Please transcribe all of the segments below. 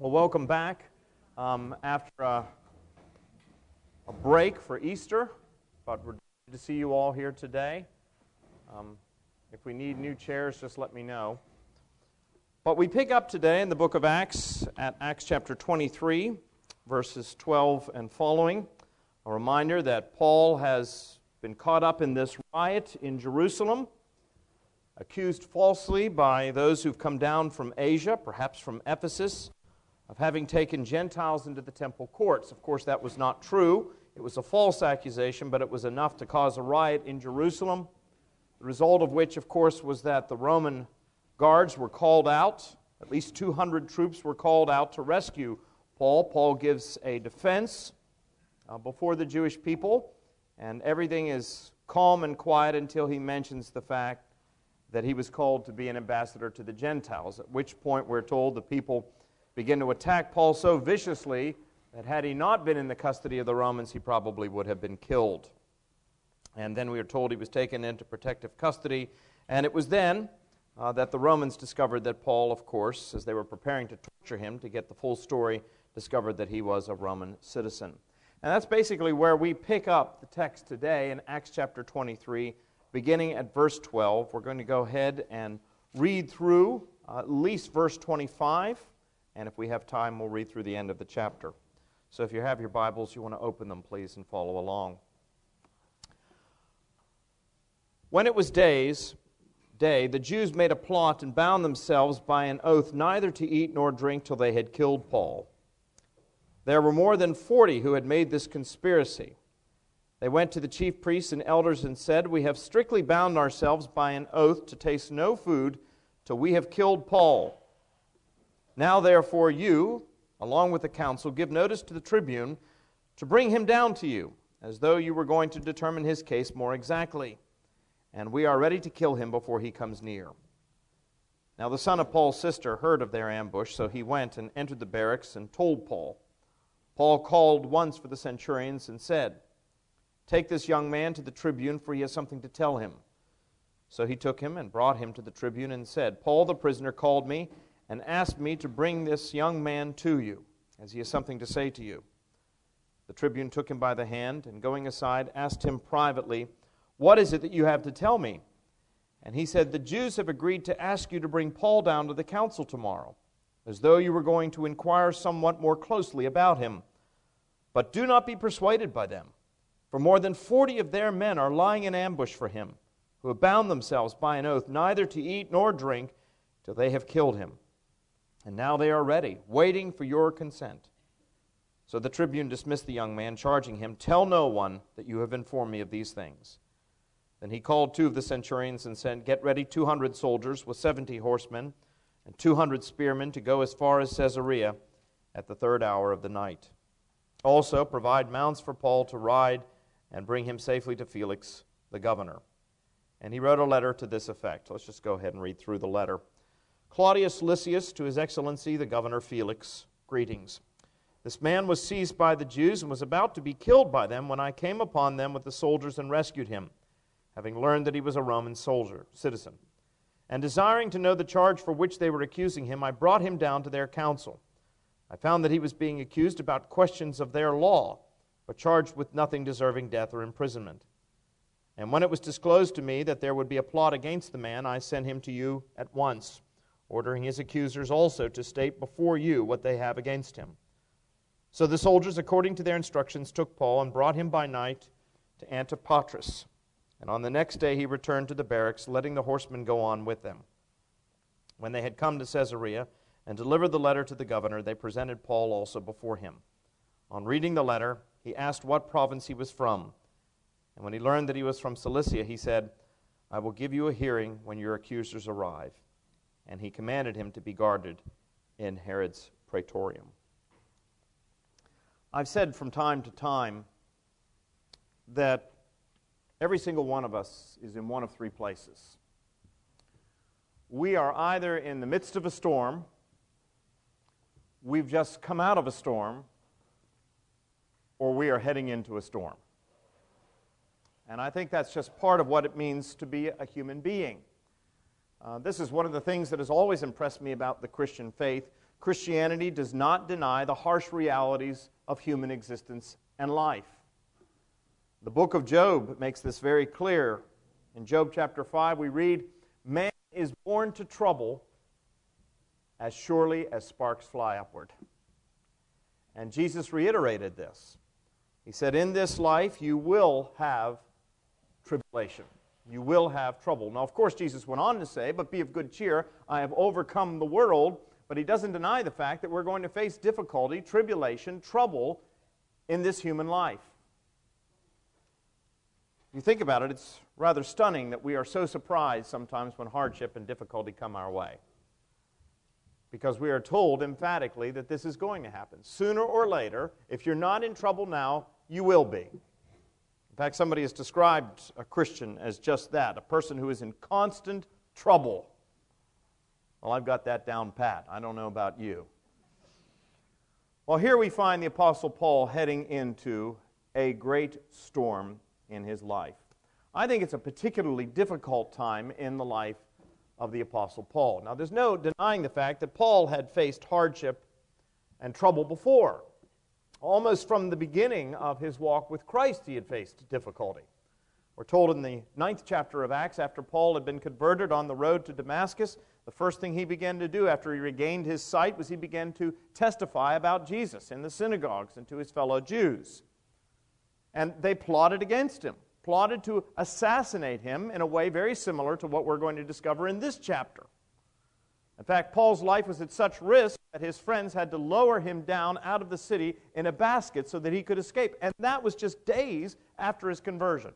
Well, welcome back um, after a, a, break for Easter, but we're glad to see you all here today. Um, if we need new chairs, just let me know. But we pick up today in the book of Acts at Acts chapter 23, verses 12 and following. A reminder that Paul has been caught up in this riot in Jerusalem, accused falsely by those who've come down from Asia, perhaps from Ephesus of having taken Gentiles into the temple courts. Of course, that was not true. It was a false accusation, but it was enough to cause a riot in Jerusalem. The result of which, of course, was that the Roman guards were called out. At least 200 troops were called out to rescue Paul. Paul gives a defense uh, before the Jewish people, and everything is calm and quiet until he mentions the fact that he was called to be an ambassador to the Gentiles, at which point we're told the people begin to attack Paul so viciously that had he not been in the custody of the Romans, he probably would have been killed. And then we are told he was taken into protective custody. And it was then uh, that the Romans discovered that Paul, of course, as they were preparing to torture him to get the full story, discovered that he was a Roman citizen. And that's basically where we pick up the text today in Acts chapter 23, beginning at verse 12. We're going to go ahead and read through uh, at least verse 25 and if we have time, we'll read through the end of the chapter. So if you have your Bibles, you want to open them, please, and follow along. When it was days, day, the Jews made a plot and bound themselves by an oath neither to eat nor drink till they had killed Paul. There were more than forty who had made this conspiracy. They went to the chief priests and elders and said, We have strictly bound ourselves by an oath to taste no food till we have killed Paul. Now, therefore, you, along with the council, give notice to the tribune to bring him down to you, as though you were going to determine his case more exactly. And we are ready to kill him before he comes near. Now, the son of Paul's sister heard of their ambush, so he went and entered the barracks and told Paul. Paul called once for the centurions and said, Take this young man to the tribune, for he has something to tell him. So he took him and brought him to the tribune and said, Paul the prisoner called me and asked me to bring this young man to you, as he has something to say to you. The tribune took him by the hand, and going aside, asked him privately, What is it that you have to tell me? And he said, The Jews have agreed to ask you to bring Paul down to the council tomorrow, as though you were going to inquire somewhat more closely about him. But do not be persuaded by them, for more than forty of their men are lying in ambush for him, who have bound themselves by an oath neither to eat nor drink till they have killed him. And now they are ready, waiting for your consent. So the tribune dismissed the young man, charging him, Tell no one that you have informed me of these things. Then he called two of the centurions and said, Get ready 200 soldiers with 70 horsemen and 200 spearmen to go as far as Caesarea at the third hour of the night. Also, provide mounts for Paul to ride and bring him safely to Felix, the governor. And he wrote a letter to this effect. Let's just go ahead and read through the letter. Claudius Lysias to His Excellency the Governor Felix, greetings. This man was seized by the Jews and was about to be killed by them when I came upon them with the soldiers and rescued him, having learned that he was a Roman soldier, citizen. And desiring to know the charge for which they were accusing him, I brought him down to their council. I found that he was being accused about questions of their law, but charged with nothing deserving death or imprisonment. And when it was disclosed to me that there would be a plot against the man, I sent him to you at once ordering his accusers also to state before you what they have against him. So the soldiers, according to their instructions, took Paul and brought him by night to Antipatris. And on the next day he returned to the barracks, letting the horsemen go on with them. When they had come to Caesarea and delivered the letter to the governor, they presented Paul also before him. On reading the letter, he asked what province he was from. And when he learned that he was from Cilicia, he said, I will give you a hearing when your accusers arrive and he commanded him to be guarded in Herod's praetorium. I've said from time to time that every single one of us is in one of three places. We are either in the midst of a storm, we've just come out of a storm, or we are heading into a storm. And I think that's just part of what it means to be a human being. Uh, this is one of the things that has always impressed me about the Christian faith. Christianity does not deny the harsh realities of human existence and life. The book of Job makes this very clear. In Job chapter 5, we read, Man is born to trouble as surely as sparks fly upward. And Jesus reiterated this. He said, In this life you will have tribulation. You will have trouble. Now, of course, Jesus went on to say, But be of good cheer, I have overcome the world. But he doesn't deny the fact that we're going to face difficulty, tribulation, trouble in this human life. If you think about it, it's rather stunning that we are so surprised sometimes when hardship and difficulty come our way. Because we are told emphatically that this is going to happen. Sooner or later, if you're not in trouble now, you will be. In fact, somebody has described a Christian as just that a person who is in constant trouble. Well, I've got that down pat. I don't know about you. Well, here we find the Apostle Paul heading into a great storm in his life. I think it's a particularly difficult time in the life of the Apostle Paul. Now, there's no denying the fact that Paul had faced hardship and trouble before. Almost from the beginning of his walk with Christ, he had faced difficulty. We're told in the ninth chapter of Acts, after Paul had been converted on the road to Damascus, the first thing he began to do after he regained his sight was he began to testify about Jesus in the synagogues and to his fellow Jews. And they plotted against him, plotted to assassinate him in a way very similar to what we're going to discover in this chapter. In fact, Paul's life was at such risk that his friends had to lower him down out of the city in a basket so that he could escape. And that was just days after his conversion.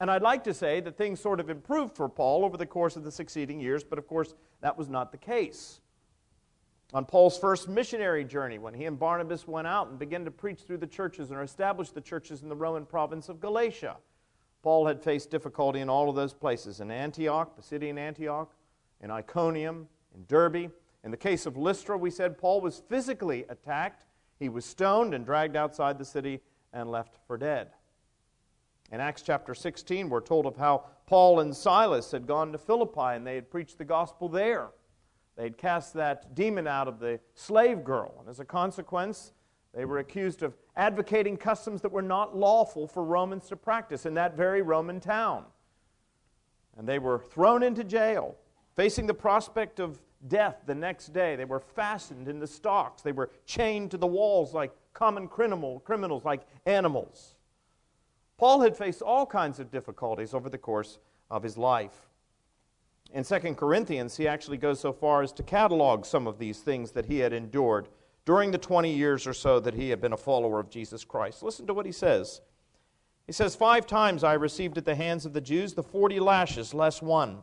And I'd like to say that things sort of improved for Paul over the course of the succeeding years, but of course, that was not the case. On Paul's first missionary journey, when he and Barnabas went out and began to preach through the churches and establish the churches in the Roman province of Galatia, Paul had faced difficulty in all of those places in Antioch, Pisidian Antioch, in Iconium, in Derbe. In the case of Lystra, we said Paul was physically attacked. He was stoned and dragged outside the city and left for dead. In Acts chapter 16, we're told of how Paul and Silas had gone to Philippi and they had preached the gospel there. They had cast that demon out of the slave girl, and as a consequence, they were accused of advocating customs that were not lawful for Romans to practice in that very Roman town. And they were thrown into jail, facing the prospect of death the next day. They were fastened in the stocks, they were chained to the walls like common criminal, criminals, like animals. Paul had faced all kinds of difficulties over the course of his life. In 2 Corinthians, he actually goes so far as to catalog some of these things that he had endured during the 20 years or so that he had been a follower of Jesus Christ. Listen to what he says. He says, Five times I received at the hands of the Jews the 40 lashes, less one.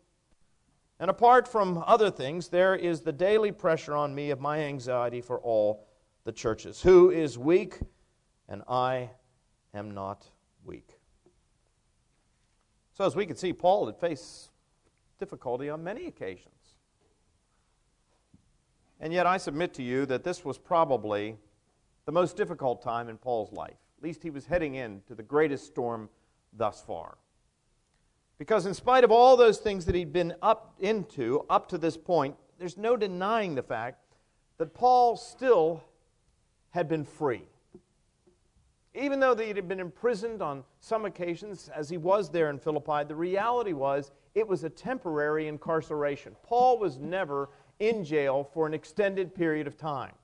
And apart from other things, there is the daily pressure on me of my anxiety for all the churches. Who is weak, and I am not weak. So, as we can see, Paul had faced difficulty on many occasions. And yet, I submit to you that this was probably the most difficult time in Paul's life. At least he was heading into the greatest storm thus far. Because, in spite of all those things that he'd been up into up to this point, there's no denying the fact that Paul still had been free. Even though he had been imprisoned on some occasions, as he was there in Philippi, the reality was it was a temporary incarceration. Paul was never in jail for an extended period of time.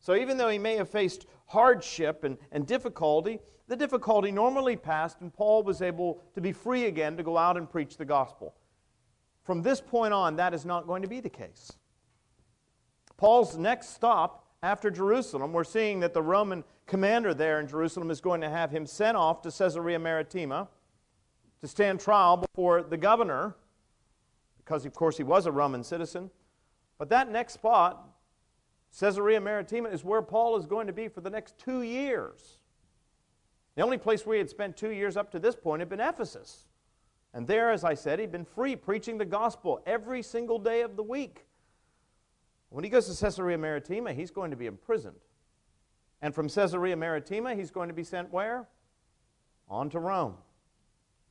So even though he may have faced hardship and, and difficulty, the difficulty normally passed, and Paul was able to be free again to go out and preach the gospel. From this point on, that is not going to be the case. Paul's next stop after Jerusalem, we're seeing that the Roman commander there in Jerusalem is going to have him sent off to Caesarea Maritima to stand trial before the governor, because of course he was a Roman citizen. But that next spot, Caesarea Maritima, is where Paul is going to be for the next two years. The only place where he had spent two years up to this point had been Ephesus. And there, as I said, he'd been free preaching the gospel every single day of the week. When he goes to Caesarea Maritima, he's going to be imprisoned. And from Caesarea Maritima, he's going to be sent where? On to Rome,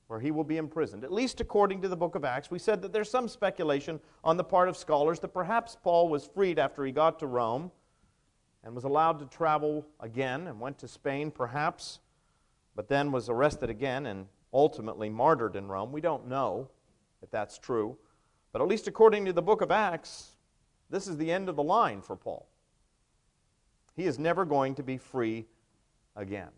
where he will be imprisoned. At least according to the book of Acts, we said that there's some speculation on the part of scholars that perhaps Paul was freed after he got to Rome and was allowed to travel again and went to Spain, perhaps, but then was arrested again and ultimately martyred in Rome. We don't know if that's true. But at least according to the book of Acts, this is the end of the line for Paul. He is never going to be free again.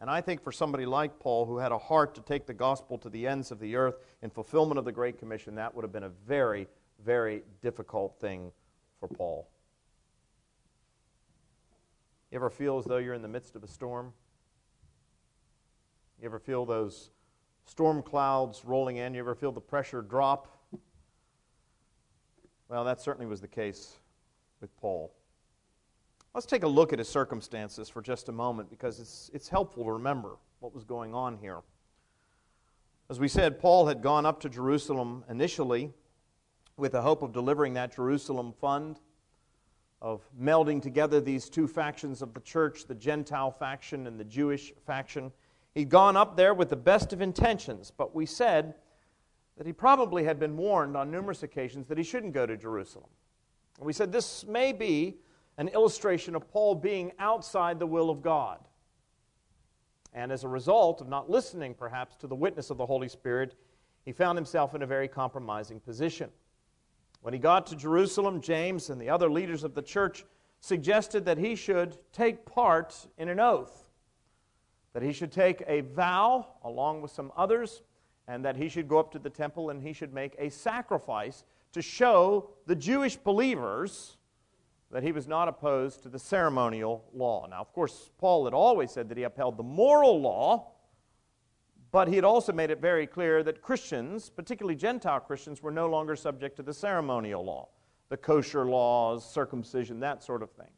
And I think for somebody like Paul, who had a heart to take the gospel to the ends of the earth in fulfillment of the Great Commission, that would have been a very, very difficult thing for Paul. You ever feel as though you're in the midst of a storm? You ever feel those storm clouds rolling in? You ever feel the pressure drop? Well, that certainly was the case with Paul. Let's take a look at his circumstances for just a moment because it's, it's helpful to remember what was going on here. As we said, Paul had gone up to Jerusalem initially with the hope of delivering that Jerusalem fund, of melding together these two factions of the church, the Gentile faction and the Jewish faction. He'd gone up there with the best of intentions, but we said that he probably had been warned on numerous occasions that he shouldn't go to Jerusalem. And we said this may be an illustration of Paul being outside the will of God. And as a result of not listening, perhaps, to the witness of the Holy Spirit, he found himself in a very compromising position. When he got to Jerusalem, James and the other leaders of the church suggested that he should take part in an oath that he should take a vow along with some others, and that he should go up to the temple and he should make a sacrifice to show the Jewish believers that he was not opposed to the ceremonial law. Now, of course, Paul had always said that he upheld the moral law, but he had also made it very clear that Christians, particularly Gentile Christians, were no longer subject to the ceremonial law, the kosher laws, circumcision, that sort of thing.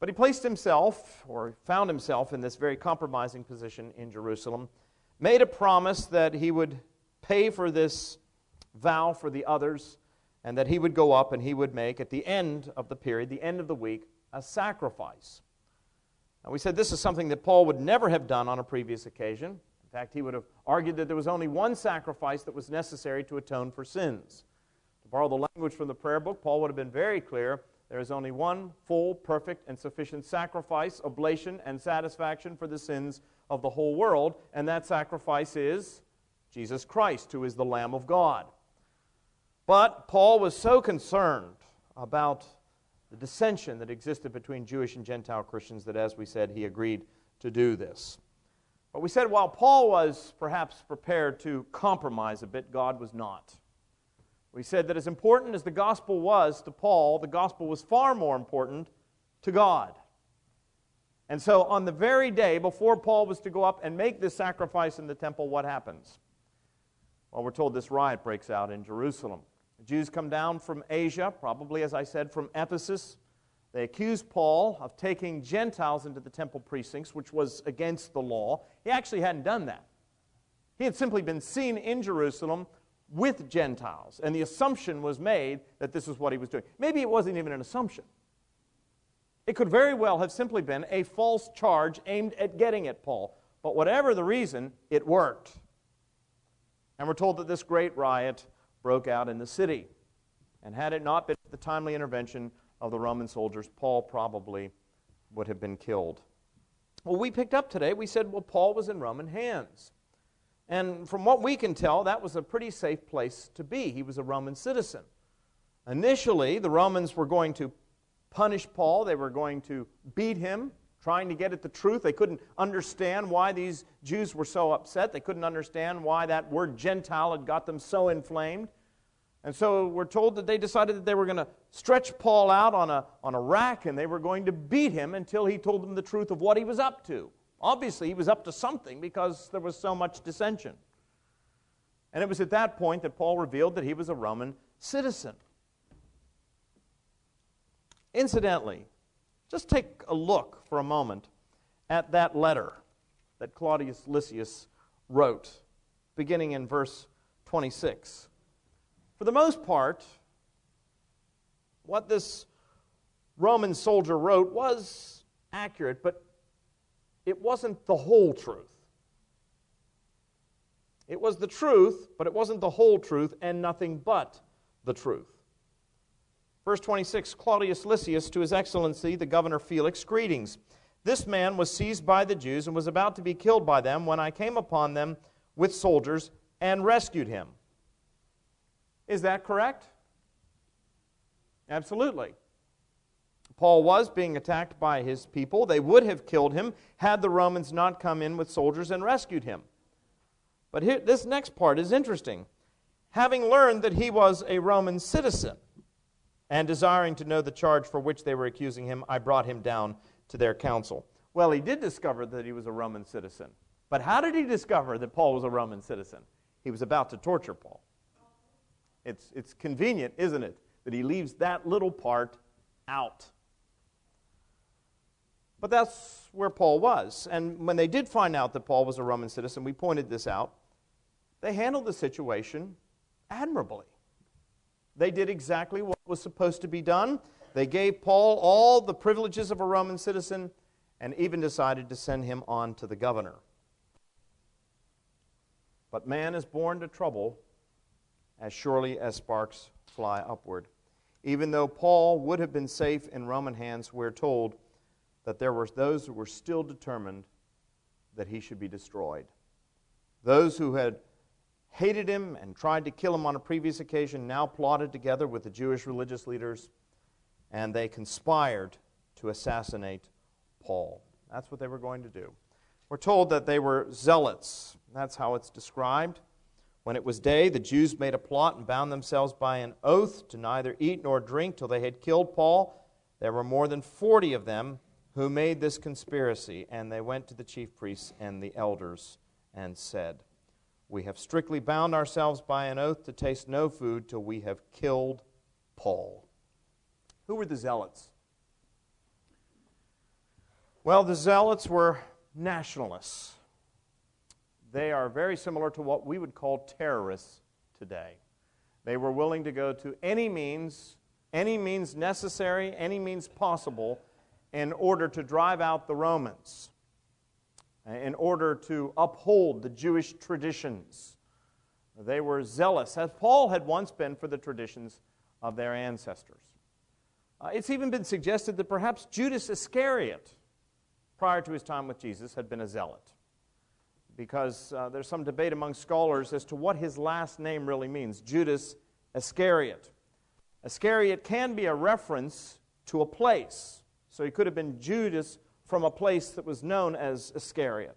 But he placed himself, or found himself, in this very compromising position in Jerusalem, made a promise that he would pay for this vow for the others, and that he would go up and he would make, at the end of the period, the end of the week, a sacrifice. Now, we said this is something that Paul would never have done on a previous occasion. In fact, he would have argued that there was only one sacrifice that was necessary to atone for sins. To borrow the language from the prayer book, Paul would have been very clear there is only one full, perfect, and sufficient sacrifice, oblation, and satisfaction for the sins of the whole world, and that sacrifice is Jesus Christ, who is the Lamb of God. But Paul was so concerned about the dissension that existed between Jewish and Gentile Christians that, as we said, he agreed to do this. But we said while Paul was perhaps prepared to compromise a bit, God was not. We said that as important as the gospel was to Paul, the gospel was far more important to God. And so, on the very day before Paul was to go up and make this sacrifice in the temple, what happens? Well, we're told this riot breaks out in Jerusalem. The Jews come down from Asia, probably, as I said, from Ephesus. They accuse Paul of taking Gentiles into the temple precincts, which was against the law. He actually hadn't done that. He had simply been seen in Jerusalem with Gentiles. And the assumption was made that this is what he was doing. Maybe it wasn't even an assumption. It could very well have simply been a false charge aimed at getting at Paul. But whatever the reason, it worked. And we're told that this great riot broke out in the city. And had it not been for the timely intervention of the Roman soldiers, Paul probably would have been killed. Well, we picked up today, we said, well, Paul was in Roman hands. And from what we can tell, that was a pretty safe place to be. He was a Roman citizen. Initially, the Romans were going to punish Paul, they were going to beat him, trying to get at the truth. They couldn't understand why these Jews were so upset. They couldn't understand why that word Gentile had got them so inflamed. And so we're told that they decided that they were going to stretch Paul out on a, on a rack and they were going to beat him until he told them the truth of what he was up to. Obviously, he was up to something because there was so much dissension. And it was at that point that Paul revealed that he was a Roman citizen. Incidentally, just take a look for a moment at that letter that Claudius Lysias wrote, beginning in verse 26. For the most part, what this Roman soldier wrote was accurate, but it wasn't the whole truth. It was the truth, but it wasn't the whole truth, and nothing but the truth. Verse 26 Claudius Lysias to His Excellency, the Governor Felix, greetings. This man was seized by the Jews and was about to be killed by them when I came upon them with soldiers and rescued him. Is that correct? Absolutely. Paul was being attacked by his people. They would have killed him had the Romans not come in with soldiers and rescued him. But here, this next part is interesting. Having learned that he was a Roman citizen and desiring to know the charge for which they were accusing him, I brought him down to their council. Well, he did discover that he was a Roman citizen. But how did he discover that Paul was a Roman citizen? He was about to torture Paul. It's, it's convenient, isn't it, that he leaves that little part out. But that's where Paul was. And when they did find out that Paul was a Roman citizen, we pointed this out, they handled the situation admirably. They did exactly what was supposed to be done. They gave Paul all the privileges of a Roman citizen and even decided to send him on to the governor. But man is born to trouble as surely as sparks fly upward. Even though Paul would have been safe in Roman hands, we're told that there were those who were still determined that he should be destroyed. Those who had hated him and tried to kill him on a previous occasion now plotted together with the Jewish religious leaders and they conspired to assassinate Paul. That's what they were going to do. We're told that they were zealots. That's how it's described. When it was day, the Jews made a plot and bound themselves by an oath to neither eat nor drink till they had killed Paul. There were more than 40 of them who made this conspiracy, and they went to the chief priests and the elders and said, We have strictly bound ourselves by an oath to taste no food till we have killed Paul. Who were the zealots? Well, the zealots were nationalists. They are very similar to what we would call terrorists today. They were willing to go to any means, any means necessary, any means possible in order to drive out the Romans, in order to uphold the Jewish traditions. They were zealous, as Paul had once been for the traditions of their ancestors. Uh, it's even been suggested that perhaps Judas Iscariot, prior to his time with Jesus, had been a zealot. Because uh, there's some debate among scholars as to what his last name really means Judas Iscariot. Iscariot can be a reference to a place. So he could have been Judas from a place that was known as Iscariot.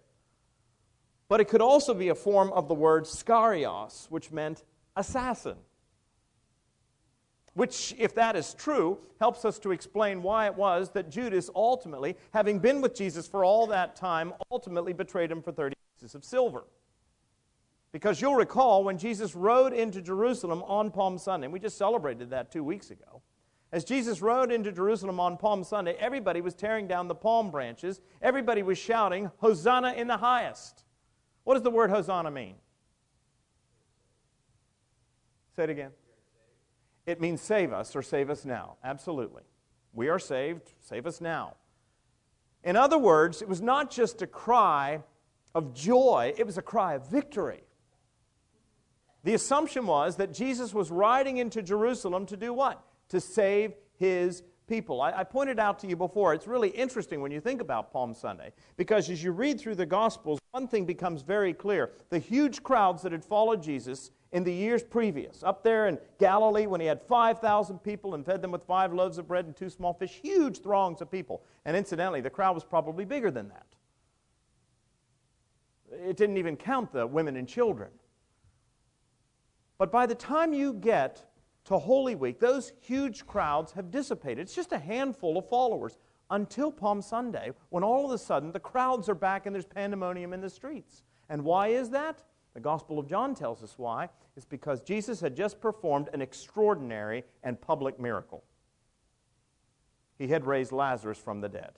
But it could also be a form of the word skarios, which meant assassin. Which, if that is true, helps us to explain why it was that Judas ultimately, having been with Jesus for all that time, ultimately betrayed him for 30 pieces of silver. Because you'll recall when Jesus rode into Jerusalem on Palm Sunday, and we just celebrated that two weeks ago. As Jesus rode into Jerusalem on Palm Sunday, everybody was tearing down the palm branches. Everybody was shouting, Hosanna in the highest. What does the word Hosanna mean? Say it again. It means save us or save us now. Absolutely. We are saved, save us now. In other words, it was not just a cry of joy, it was a cry of victory. The assumption was that Jesus was riding into Jerusalem to do what? To save his people. I, I, pointed out to you before, it's really interesting when you think about Palm Sunday, because as you read through the Gospels, one thing becomes very clear. The huge crowds that had followed Jesus in the years previous. Up there in Galilee, when he had 5,000 people and fed them with five loaves of bread and two small fish, huge throngs of people. And incidentally, the crowd was probably bigger than that. It didn't even count the women and children. But by the time you get to Holy Week, those huge crowds have dissipated. It's just a handful of followers until Palm Sunday, when all of a sudden the crowds are back and there's pandemonium in the streets. And why is that? The Gospel of John tells us why. It's because Jesus had just performed an extraordinary and public miracle. he had raised Lazarus from the dead.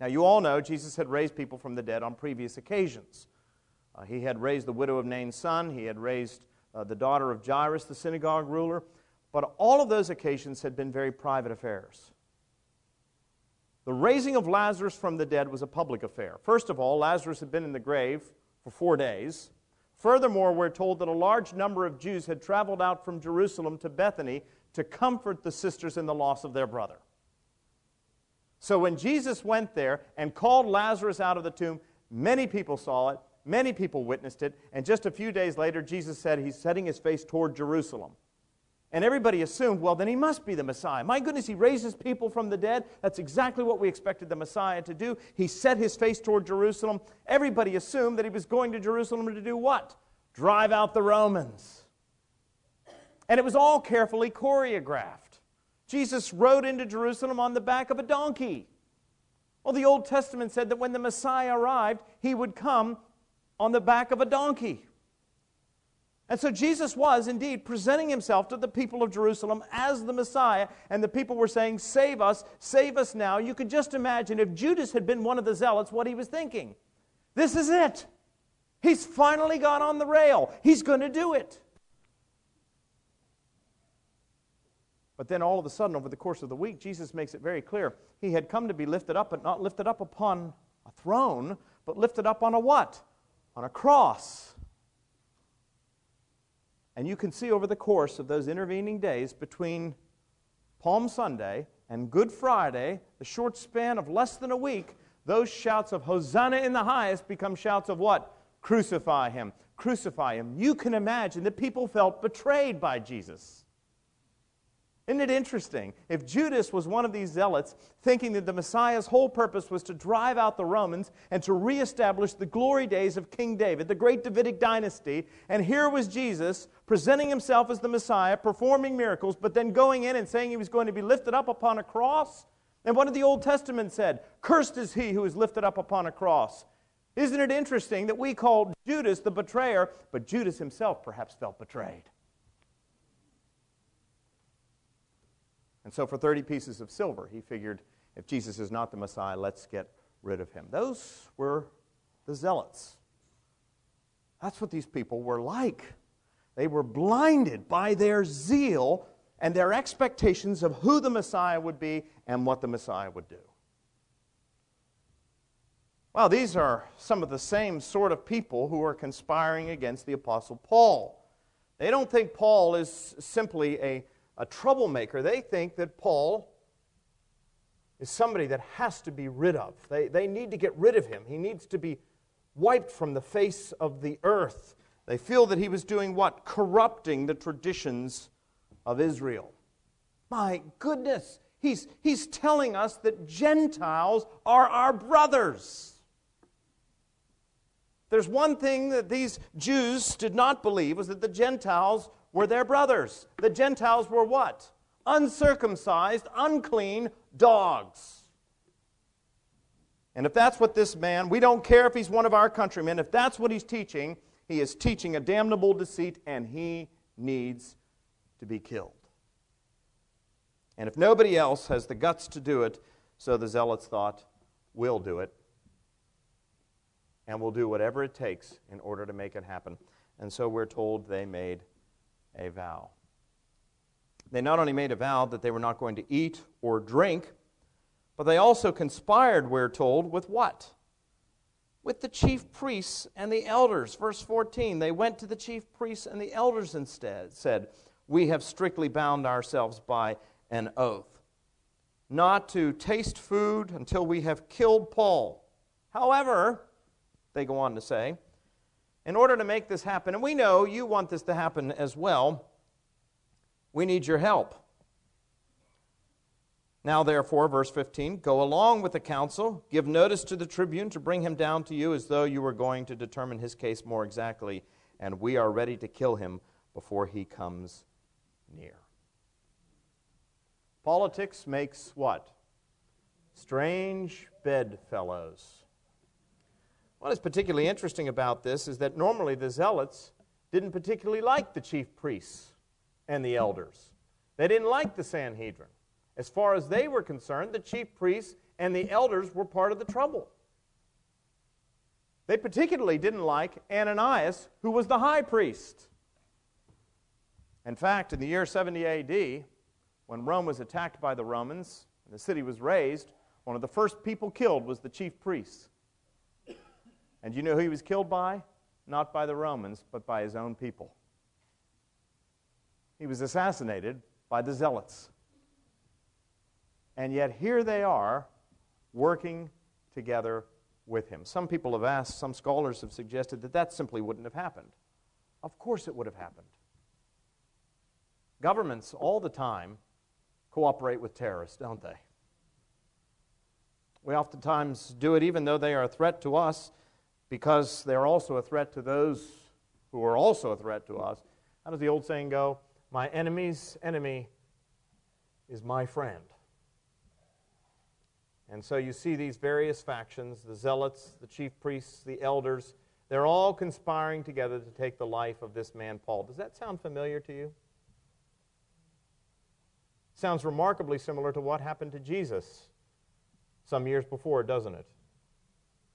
Now, you all know Jesus had raised people from the dead on previous occasions. Uh, he had raised the widow of Nain's son, he had raised uh, the daughter of Jairus, the synagogue ruler, but all of those occasions had been very private affairs. The raising of Lazarus from the dead was a public affair. First of all, Lazarus had been in the grave for four days. Furthermore, we're told that a large number of Jews had traveled out from Jerusalem to Bethany to comfort the sisters in the loss of their brother. So when Jesus went there and called Lazarus out of the tomb, many people saw it, many people witnessed it, and just a few days later, Jesus said he's setting his face toward Jerusalem. And everybody assumed, well, then he must be the Messiah. My goodness, he raises people from the dead. That's exactly what we expected the Messiah to do. He set his face toward Jerusalem. Everybody assumed that he was going to Jerusalem to do what? Drive out the Romans. And it was all carefully choreographed. Jesus rode into Jerusalem on the back of a donkey. Well, the Old Testament said that when the Messiah arrived, he would come on the back of a donkey. And so Jesus was indeed presenting himself to the people of Jerusalem as the Messiah, and the people were saying, Save us, save us now. You could just imagine if Judas had been one of the zealots, what he was thinking. This is it. He's finally got on the rail. He's going to do it. But then all of a sudden, over the course of the week, Jesus makes it very clear he had come to be lifted up, but not lifted up upon a throne, but lifted up on a what? On a cross. And you can see over the course of those intervening days between Palm Sunday and Good Friday, the short span of less than a week, those shouts of Hosanna in the highest become shouts of what? Crucify him, crucify him. You can imagine that people felt betrayed by Jesus. Isn't it interesting? If Judas was one of these zealots, thinking that the Messiah's whole purpose was to drive out the Romans and to reestablish the glory days of King David, the great Davidic dynasty, and here was Jesus presenting himself as the Messiah, performing miracles, but then going in and saying he was going to be lifted up upon a cross? And what did the Old Testament said? Cursed is he who is lifted up upon a cross. Isn't it interesting that we call Judas the betrayer, but Judas himself perhaps felt betrayed? And so, for 30 pieces of silver, he figured if Jesus is not the Messiah, let's get rid of him. Those were the zealots. That's what these people were like. They were blinded by their zeal and their expectations of who the Messiah would be and what the Messiah would do. Well, these are some of the same sort of people who are conspiring against the Apostle Paul. They don't think Paul is simply a a troublemaker, they think that Paul is somebody that has to be rid of. They, they need to get rid of him. He needs to be wiped from the face of the earth. They feel that he was doing what? Corrupting the traditions of Israel. My goodness, he's, he's telling us that Gentiles are our brothers. There's one thing that these Jews did not believe was that the Gentiles were their brothers. The Gentiles were what? Uncircumcised, unclean dogs. And if that's what this man, we don't care if he's one of our countrymen, if that's what he's teaching, he is teaching a damnable deceit and he needs to be killed. And if nobody else has the guts to do it, so the zealots thought, we'll do it. And we'll do whatever it takes in order to make it happen. And so we're told they made a vow. They not only made a vow that they were not going to eat or drink, but they also conspired, we're told, with what? With the chief priests and the elders. Verse 14 they went to the chief priests and the elders instead, said, We have strictly bound ourselves by an oath not to taste food until we have killed Paul. However, they go on to say, in order to make this happen, and we know you want this to happen as well, we need your help. Now, therefore, verse 15, go along with the council, give notice to the tribune to bring him down to you as though you were going to determine his case more exactly, and we are ready to kill him before he comes near. Politics makes what? Strange bedfellows. What is particularly interesting about this is that normally the zealots didn't particularly like the chief priests and the elders. They didn't like the Sanhedrin. As far as they were concerned, the chief priests and the elders were part of the trouble. They particularly didn't like Ananias, who was the high priest. In fact, in the year 70 AD, when Rome was attacked by the Romans and the city was razed, one of the first people killed was the chief priests. And you know who he was killed by? Not by the Romans, but by his own people. He was assassinated by the zealots. And yet here they are working together with him. Some people have asked, some scholars have suggested that that simply wouldn't have happened. Of course it would have happened. Governments all the time cooperate with terrorists, don't they? We oftentimes do it even though they are a threat to us because they're also a threat to those who are also a threat to us. How does the old saying go? My enemy's enemy is my friend. And so you see these various factions the zealots, the chief priests, the elders they're all conspiring together to take the life of this man, Paul. Does that sound familiar to you? Sounds remarkably similar to what happened to Jesus some years before, doesn't it?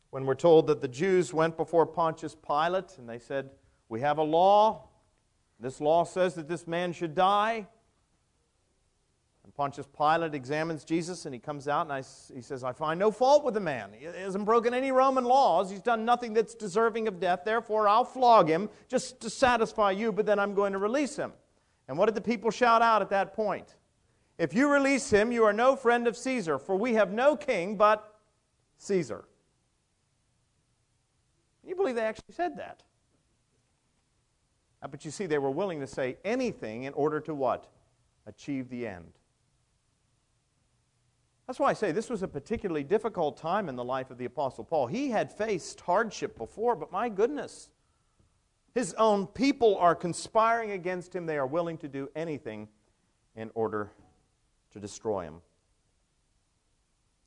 When we're told that the Jews went before Pontius Pilate and they said, We have a law. This law says that this man should die. And Pontius Pilate examines Jesus and he comes out and I, he says, I find no fault with the man. He hasn't broken any Roman laws. He's done nothing that's deserving of death. Therefore, I'll flog him just to satisfy you, but then I'm going to release him. And what did the people shout out at that point? If you release him, you are no friend of Caesar, for we have no king but Caesar. Can you believe they actually said that? But you see, they were willing to say anything in order to what? Achieve the end. That's why I say this was a particularly difficult time in the life of the Apostle Paul. He had faced hardship before, but my goodness, his own people are conspiring against him. They are willing to do anything in order to destroy him.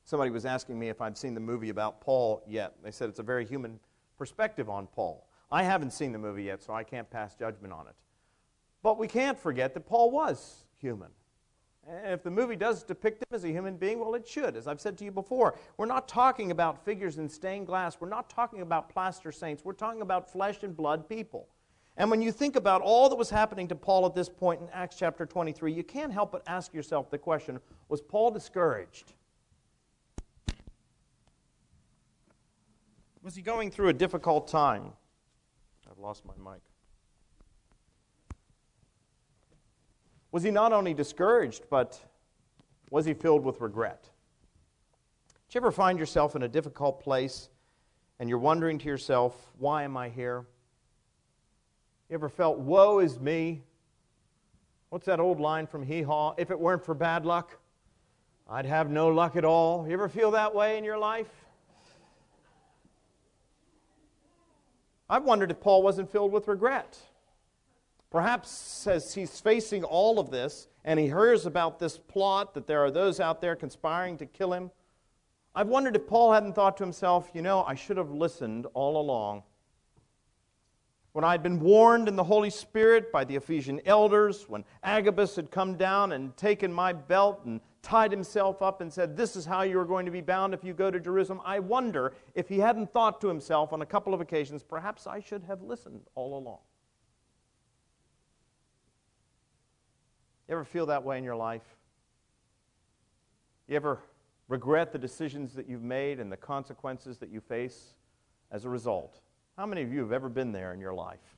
Somebody was asking me if I'd seen the movie about Paul yet. They said it's a very human perspective on Paul. I haven't seen the movie yet, so I can't pass judgment on it. But we can't forget that Paul was human. And if the movie does depict him as a human being, well, it should. As I've said to you before, we're not talking about figures in stained glass. We're not talking about plaster saints. We're talking about flesh and blood people. And when you think about all that was happening to Paul at this point in Acts chapter 23, you can't help but ask yourself the question was Paul discouraged? Was he going through a difficult time? I've lost my mic. Was he not only discouraged, but was he filled with regret? Did you ever find yourself in a difficult place and you're wondering to yourself, why am I here? You ever felt, woe is me? What's that old line from Hee Haw? If it weren't for bad luck, I'd have no luck at all. You ever feel that way in your life? I've wondered if Paul wasn't filled with regret. Perhaps as he's facing all of this and he hears about this plot that there are those out there conspiring to kill him, I've wondered if Paul hadn't thought to himself, you know, I should have listened all along. When I'd been warned in the Holy Spirit by the Ephesian elders, when Agabus had come down and taken my belt and tied himself up and said, This is how you are going to be bound if you go to Jerusalem, I wonder if he hadn't thought to himself on a couple of occasions, perhaps I should have listened all along. You ever feel that way in your life? You ever regret the decisions that you've made and the consequences that you face as a result? How many of you have ever been there in your life?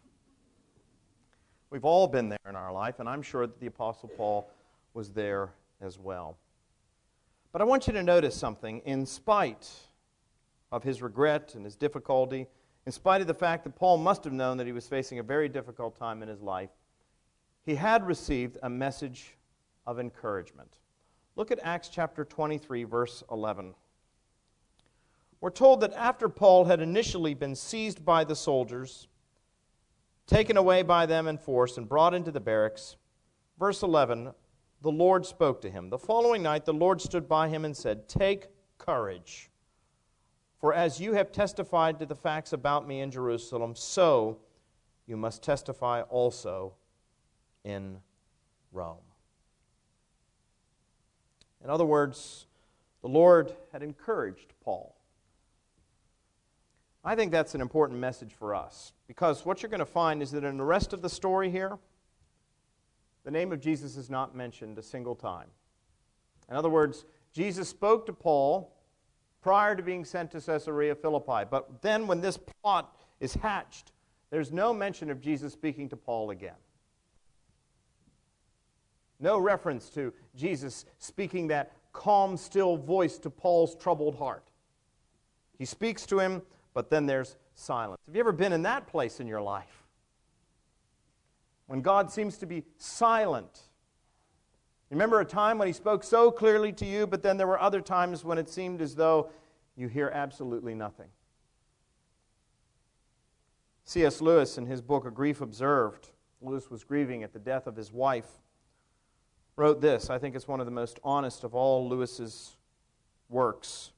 We've all been there in our life, and I'm sure that the Apostle Paul was there as well. But I want you to notice something. In spite of his regret and his difficulty, in spite of the fact that Paul must have known that he was facing a very difficult time in his life, he had received a message of encouragement. Look at Acts chapter 23, verse 11. We're told that after Paul had initially been seized by the soldiers, taken away by them in force, and brought into the barracks, verse 11, the Lord spoke to him. The following night, the Lord stood by him and said, Take courage, for as you have testified to the facts about me in Jerusalem, so you must testify also in Rome. In other words, the Lord had encouraged Paul. I think that's an important message for us because what you're going to find is that in the rest of the story here, the name of Jesus is not mentioned a single time. In other words, Jesus spoke to Paul prior to being sent to Caesarea Philippi. But then, when this plot is hatched, there's no mention of Jesus speaking to Paul again. No reference to Jesus speaking that calm, still voice to Paul's troubled heart. He speaks to him, but then there's silence. Have you ever been in that place in your life? When God seems to be silent. Remember a time when He spoke so clearly to you, but then there were other times when it seemed as though you hear absolutely nothing. C.S. Lewis, in his book A Grief Observed, Lewis was grieving at the death of his wife, wrote this. I think it's one of the most honest of all Lewis's works.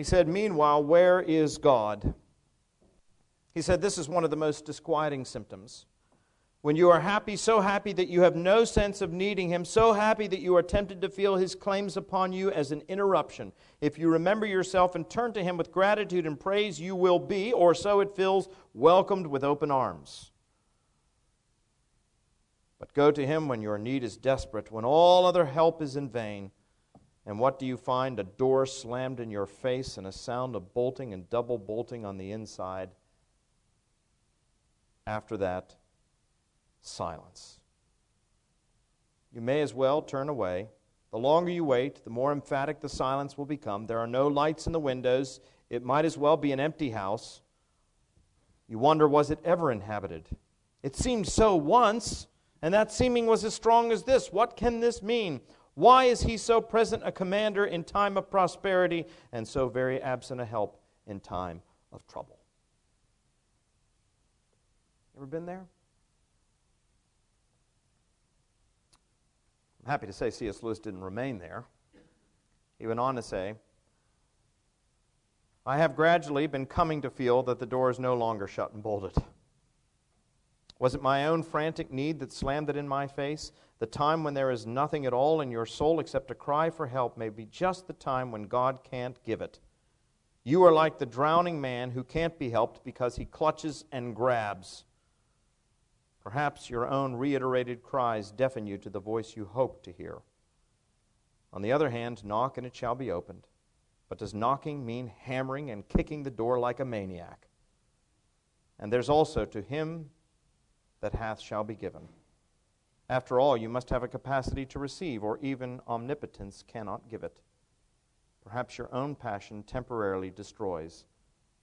He said, Meanwhile, where is God? He said, This is one of the most disquieting symptoms. When you are happy, so happy that you have no sense of needing Him, so happy that you are tempted to feel His claims upon you as an interruption. If you remember yourself and turn to Him with gratitude and praise, you will be, or so it feels, welcomed with open arms. But go to Him when your need is desperate, when all other help is in vain. And what do you find? A door slammed in your face and a sound of bolting and double bolting on the inside. After that, silence. You may as well turn away. The longer you wait, the more emphatic the silence will become. There are no lights in the windows. It might as well be an empty house. You wonder, was it ever inhabited? It seemed so once, and that seeming was as strong as this. What can this mean? Why is he so present a commander in time of prosperity and so very absent a help in time of trouble? Ever been there? I'm happy to say C.S. Lewis didn't remain there. He went on to say, I have gradually been coming to feel that the door is no longer shut and bolted. Was it my own frantic need that slammed it in my face? The time when there is nothing at all in your soul except a cry for help may be just the time when God can't give it. You are like the drowning man who can't be helped because he clutches and grabs. Perhaps your own reiterated cries deafen you to the voice you hope to hear. On the other hand, knock and it shall be opened. But does knocking mean hammering and kicking the door like a maniac? And there's also to him that hath shall be given. After all, you must have a capacity to receive, or even omnipotence cannot give it. Perhaps your own passion temporarily destroys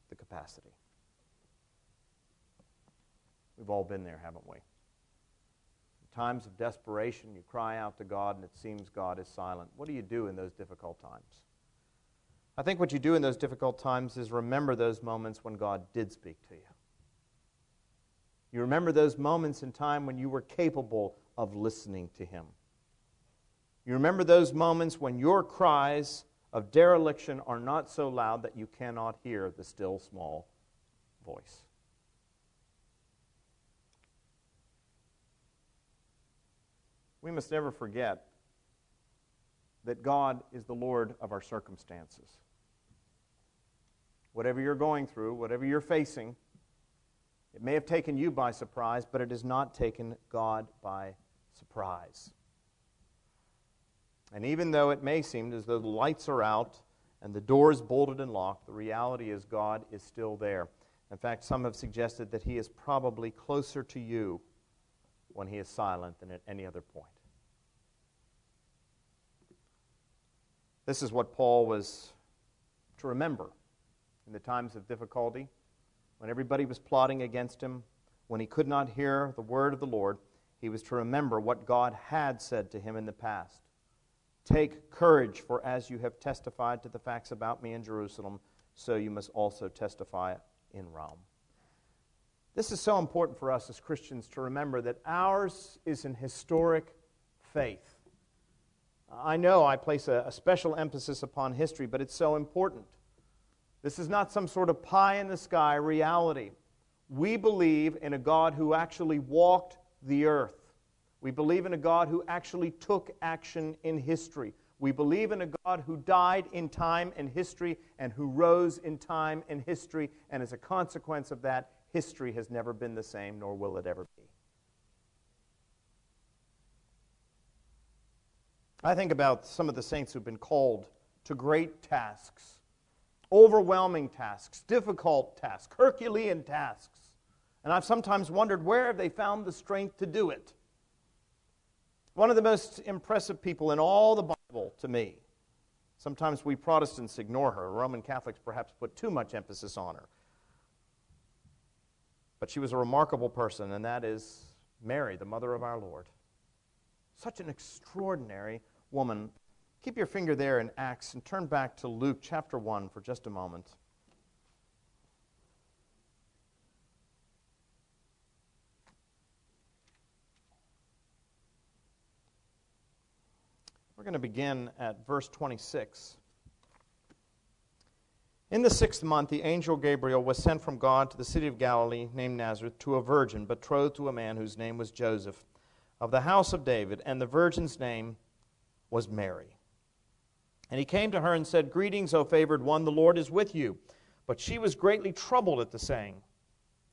the capacity. We've all been there, haven't we? In times of desperation, you cry out to God and it seems God is silent. What do you do in those difficult times? I think what you do in those difficult times is remember those moments when God did speak to you. You remember those moments in time when you were capable of listening to Him. You remember those moments when your cries of dereliction are not so loud that you cannot hear the still small voice. we must never forget that God is the Lord of our circumstances. Whatever you're going through, whatever you're facing, it may have taken you by surprise, but it has not taken God by surprise. And even though it may seem as though the lights are out and the door is bolted and locked, the reality is God is still there. In fact, some have suggested that He is probably closer to you when he is silent than at any other point. This is what Paul was to remember in the times of difficulty, when everybody was plotting against him, when he could not hear the word of the Lord. He was to remember what God had said to him in the past. Take courage, for as you have testified to the facts about me in Jerusalem, so you must also testify in Rome. This is so important for us as Christians to remember that ours is an historic faith. I know I place a, a, special emphasis upon history, but it's so important. This is not some sort of pie in the sky reality. We believe in a God who actually walked the earth, We believe in a God who actually took action in history. We believe in a God who died in time and history and who rose in time and history. And as a consequence of that, history has never been the same, nor will it ever be. I think about some of the saints who've been called to great tasks, overwhelming tasks, difficult tasks, Herculean tasks. And I've sometimes wondered where have they found the strength to do it? One of the most impressive people in all the Bible to me. Sometimes we Protestants ignore her. Roman Catholics perhaps put too much emphasis on her. But she was a remarkable person, and that is Mary, the mother of our Lord. Such an extraordinary woman. Keep your finger there in Acts and turn back to Luke chapter 1 for just a moment. Going to begin at verse 26. In the sixth month, the angel Gabriel was sent from God to the city of Galilee named Nazareth to a virgin betrothed to a man whose name was Joseph of the house of David, and the virgin's name was Mary. And he came to her and said, Greetings, O favored one, the Lord is with you. But she was greatly troubled at the saying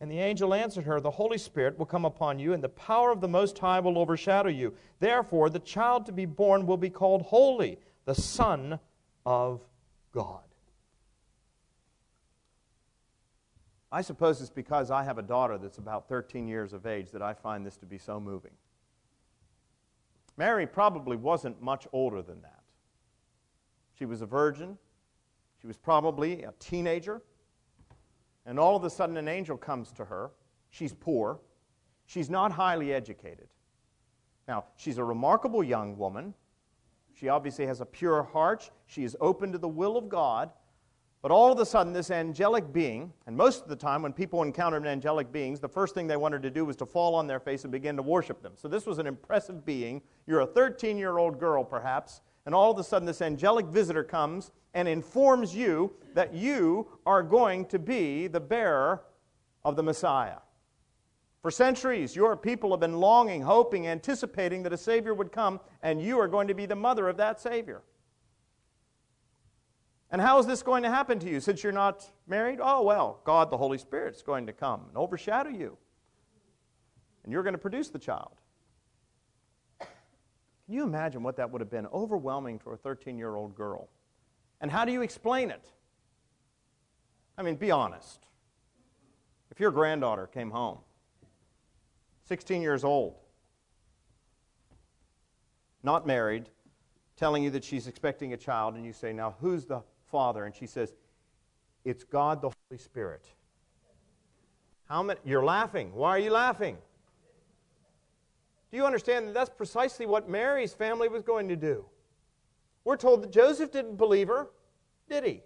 And the angel answered her, The Holy Spirit will come upon you, and the power of the Most High will overshadow you. Therefore, the child to be born will be called Holy, the Son of God. I suppose it's because I have a daughter that's about 13 years of age that I find this to be so moving. Mary probably wasn't much older than that. She was a virgin. She was probably a teenager. And all of a sudden, an angel comes to her. She's poor. She's not highly educated. Now, she's a remarkable young woman. She obviously has a pure heart. She is open to the will of God. But all of a sudden, this angelic being, and most of the time when people encountered angelic beings, the first thing they wanted to do was to fall on their face and begin to worship them. So this was an impressive being. You're a 13 year old girl, perhaps, and all of a sudden this angelic visitor comes and informs you that you are going to be the bearer of the Messiah. For centuries, your people have been longing, hoping, anticipating that a Savior would come, and you are going to be the mother of that Savior. And how is this going to happen to you since you're not married? Oh, well, God, the Holy Spirit, is going to come and overshadow you. And you're going to produce the child. Can you imagine what that would have been? Overwhelming to a 13 year old girl. And how do you explain it? I mean, be honest. If your granddaughter came home, 16 years old, not married, telling you that she's expecting a child, and you say, Now, who's the father? And she says, It's God the Holy Spirit. How many? You're laughing. Why are you laughing? Do you understand that that's precisely what Mary's family was going to do? We're told that Joseph didn't believe her, did he?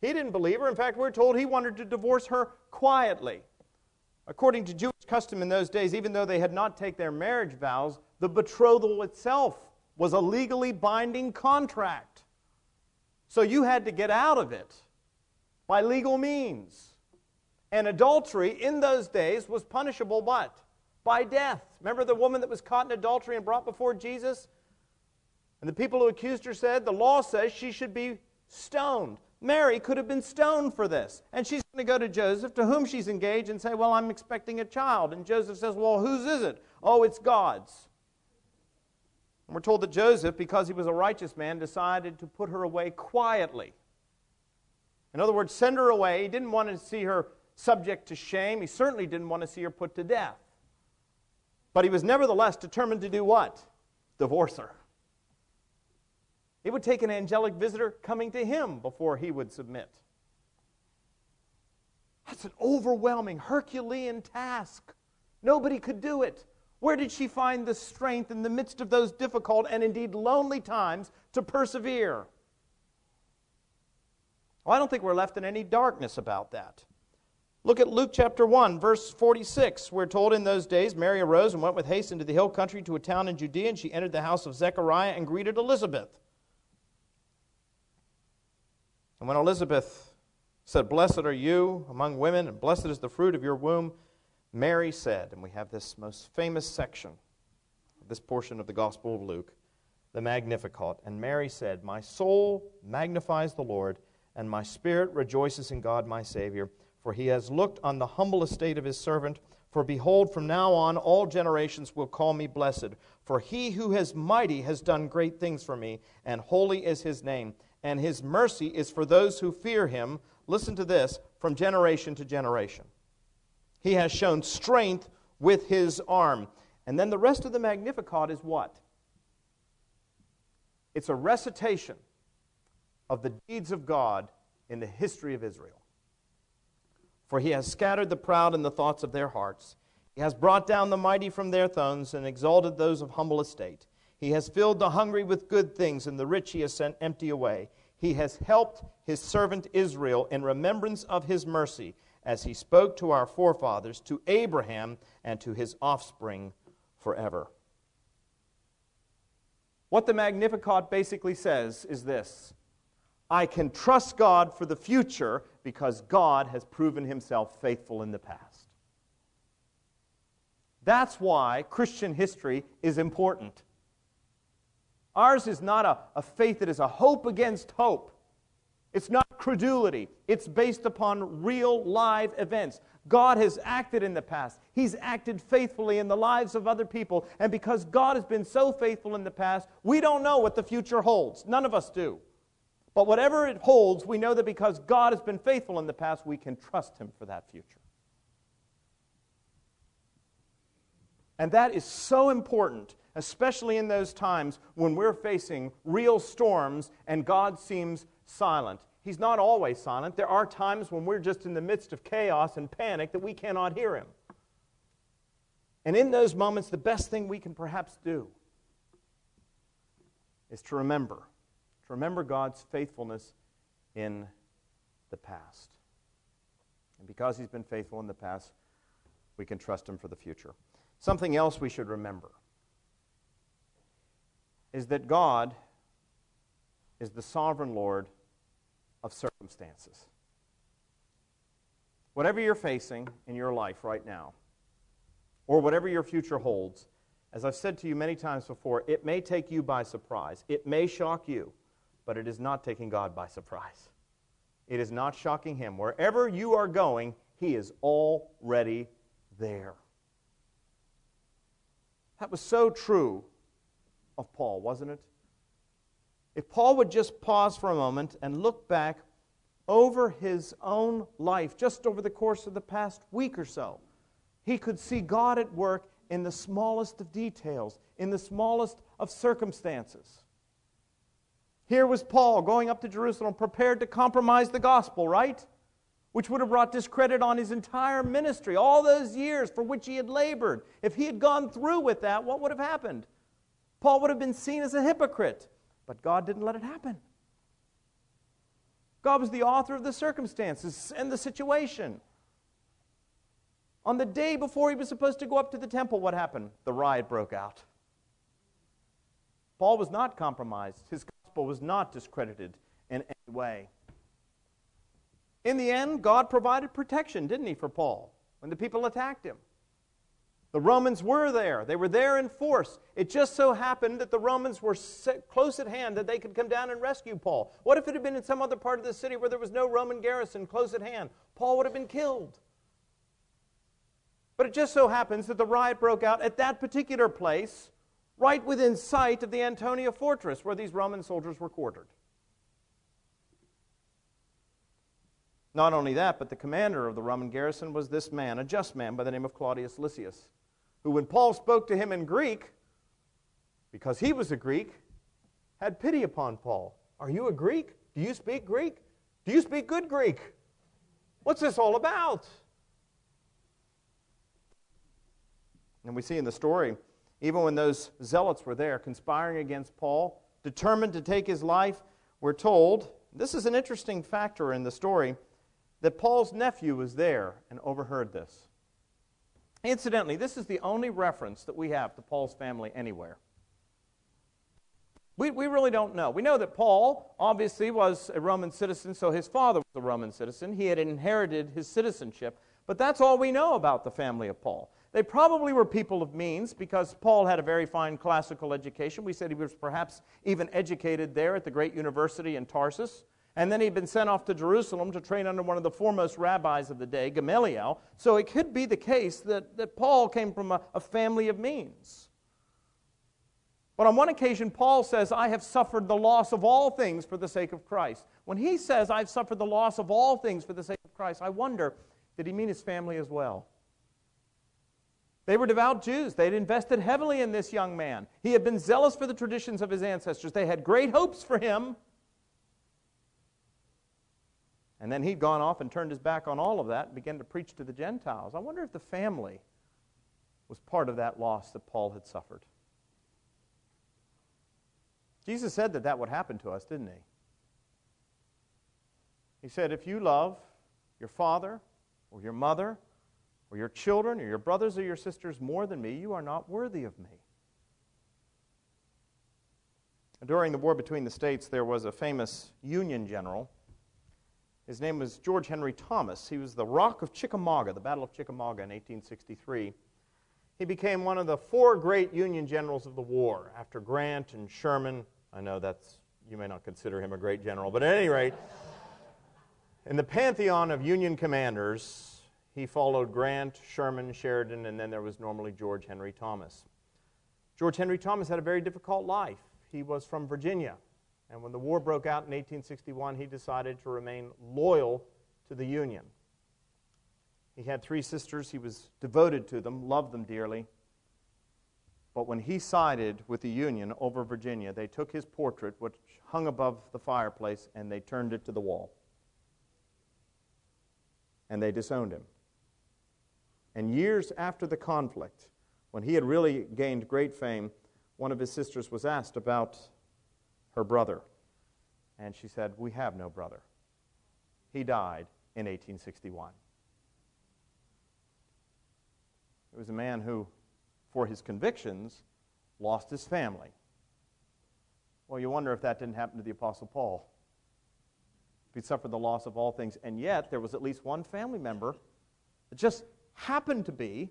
He didn't believe her. In fact, we're told he wanted to divorce her quietly. According to Jewish custom in those days, even though they had not taken their marriage vows, the betrothal itself was a legally binding contract. So you had to get out of it by legal means. And adultery in those days was punishable but by death. Remember the woman that was caught in adultery and brought before Jesus? And the people who accused her said, The law says she should be stoned. Mary could have been stoned for this. And she's going to go to Joseph, to whom she's engaged, and say, Well, I'm expecting a child. And Joseph says, Well, whose is it? Oh, it's God's. And we're told that Joseph, because he was a righteous man, decided to put her away quietly. In other words, send her away. He didn't want to see her subject to shame. He certainly didn't want to see her put to death. But he was nevertheless determined to do what? Divorce her. It would take an angelic visitor coming to him before he would submit. That's an overwhelming, Herculean task. Nobody could do it. Where did she find the strength in the midst of those difficult and indeed lonely times to persevere? Well, I don't think we're left in any darkness about that. Look at Luke chapter 1, verse 46. We're told in those days Mary arose and went with haste into the hill country to a town in Judea, and she entered the house of Zechariah and greeted Elizabeth. And when Elizabeth said, Blessed are you among women, and blessed is the fruit of your womb, Mary said, and we have this most famous section, this portion of the Gospel of Luke, the Magnificat. And Mary said, My soul magnifies the Lord, and my spirit rejoices in God my Savior for he has looked on the humble estate of his servant. For behold, from now on all generations will call me blessed. For he who is mighty has done great things for me, and holy is his name. And his mercy is for those who fear him. Listen to this from generation to generation. He has shown strength with his arm. And then the rest of the Magnificat is what? It's a recitation of the deeds of God in the history of Israel. For he has scattered the proud in the thoughts of their hearts. He has brought down the mighty from their thrones and exalted those of humble estate. He has filled the hungry with good things, and the rich he has sent empty away. He has helped his servant Israel in remembrance of his mercy, as he spoke to our forefathers, to Abraham, and to his offspring forever. What the Magnificat basically says is this I can trust God for the future because God has proven himself faithful in the past. That's why Christian history is important. Ours is not a, a faith that is a hope against hope. It's not credulity. It's based upon real live events. God has acted in the past. He's acted faithfully in the lives of other people. And because God has been so faithful in the past, we don't know what the future holds. None of us do. But whatever it holds, we know that because God has been faithful in the past, we can trust Him for that future. And that is so important, especially in those times when we're facing real storms and God seems silent. He's not always silent. There are times when we're just in the midst of chaos and panic that we cannot hear Him. And in those moments, the best thing we can perhaps do is to remember to remember God's faithfulness in the past. And because He's been faithful in the past, we can trust Him for the future. Something else we should remember is that God is the sovereign Lord of circumstances. Whatever you're facing in your life right now, or whatever your future holds, as I've said to you many times before, it may take you by surprise. It may shock you but it is not taking God by surprise. It is not shocking Him. Wherever you are going, He is already there. That was so true of Paul, wasn't it? If Paul would just pause for a moment and look back over his own life, just over the course of the past week or so, he could see God at work in the smallest of details, in the smallest of circumstances. Here was Paul going up to Jerusalem prepared to compromise the gospel, right? Which would have brought discredit on his entire ministry, all those years for which he had labored. If he had gone through with that, what would have happened? Paul would have been seen as a hypocrite, but God didn't let it happen. God was the author of the circumstances and the situation. On the day before he was supposed to go up to the temple, what happened? The riot broke out. Paul was not compromised. His gospel was not discredited in any way. In the end, God provided protection, didn't He, for Paul when the people attacked him? The Romans were there. They were there in force. It just so happened that the Romans were close at hand that they could come down and rescue Paul. What if it had been in some other part of the city where there was no Roman garrison close at hand? Paul would have been killed. But it just so happens that the riot broke out at that particular place right within sight of the Antonia fortress where these Roman soldiers were quartered. Not only that, but the commander of the Roman garrison was this man, a just man by the name of Claudius Lysias, who, when Paul spoke to him in Greek, because he was a Greek, had pity upon Paul. Are you a Greek? Do you speak Greek? Do you speak good Greek? What's this all about? And we see in the story, even when those zealots were there conspiring against Paul, determined to take his life, we're told, this is an interesting factor in the story, that Paul's nephew was there and overheard this. Incidentally, this is the only reference that we have to Paul's family anywhere. We, we really don't know. We know that Paul obviously was a Roman citizen, so his father was a Roman citizen. He had inherited his citizenship, but that's all we know about the family of Paul. They probably were people of means because Paul had a very fine classical education. We said he was perhaps even educated there at the great university in Tarsus. And then he'd been sent off to Jerusalem to train under one of the foremost rabbis of the day, Gamaliel. So it could be the case that, that Paul came from a, a family of means. But on one occasion, Paul says, I have suffered the loss of all things for the sake of Christ. When he says, I've suffered the loss of all things for the sake of Christ, I wonder, did he mean his family as well? They were devout Jews. They'd invested heavily in this young man. He had been zealous for the traditions of his ancestors. They had great hopes for him. And then he'd gone off and turned his back on all of that and began to preach to the Gentiles. I wonder if the family was part of that loss that Paul had suffered. Jesus said that that would happen to us, didn't he? He said, If you love your father or your mother or your children or your brothers or your sisters more than me, you are not worthy of me. During the war between the states, there was a famous Union general his name was George Henry Thomas. He was the Rock of Chickamauga, the Battle of Chickamauga in 1863. He became one of the four great Union generals of the war after Grant and Sherman. I know that's, you may not consider him a great general, but at any rate, in the pantheon of Union commanders, he followed Grant, Sherman, Sheridan, and then there was normally George Henry Thomas. George Henry Thomas had a very difficult life. He was from Virginia. And when the war broke out in 1861, he decided to remain loyal to the Union. He had three sisters. He was devoted to them, loved them dearly. But when he sided with the Union over Virginia, they took his portrait, which hung above the fireplace, and they turned it to the wall. And they disowned him. And years after the conflict, when he had really gained great fame, one of his sisters was asked about her brother. And she said, We have no brother. He died in 1861. It was a man who, for his convictions, lost his family. Well, you wonder if that didn't happen to the Apostle Paul. He suffered the loss of all things, and yet there was at least one family member that just happened to be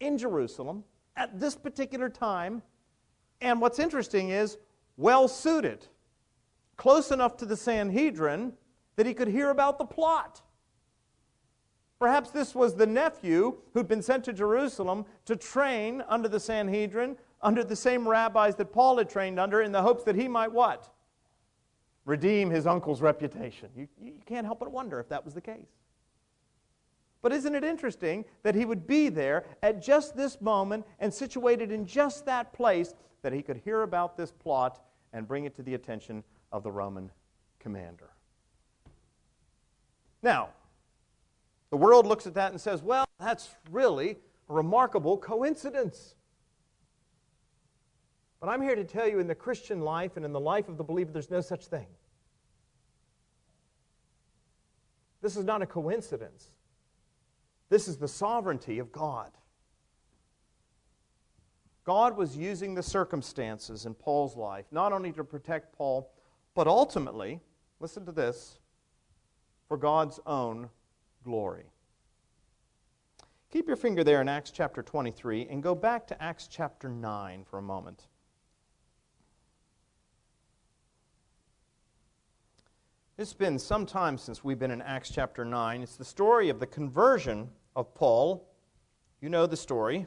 in Jerusalem at this particular time. And what's interesting is well suited, close enough to the Sanhedrin that he could hear about the plot. Perhaps this was the nephew who'd been sent to Jerusalem to train under the Sanhedrin, under the same rabbis that Paul had trained under, in the hopes that he might what? Redeem his uncle's reputation. You, you can't help but wonder if that was the case. But isn't it interesting that he would be there at just this moment and situated in just that place that he could hear about this plot and bring it to the attention of the Roman commander. Now, the world looks at that and says, well, that's really a remarkable coincidence. But I'm here to tell you in the Christian life and in the life of the believer, there's no such thing. This is not a coincidence. This is the sovereignty of God. God was using the circumstances in Paul's life not only to protect Paul, but ultimately, listen to this, for God's own glory. Keep your finger there in Acts chapter 23 and go back to Acts chapter 9 for a moment. It's been some time since we've been in Acts chapter 9. It's the story of the conversion of Paul. You know the story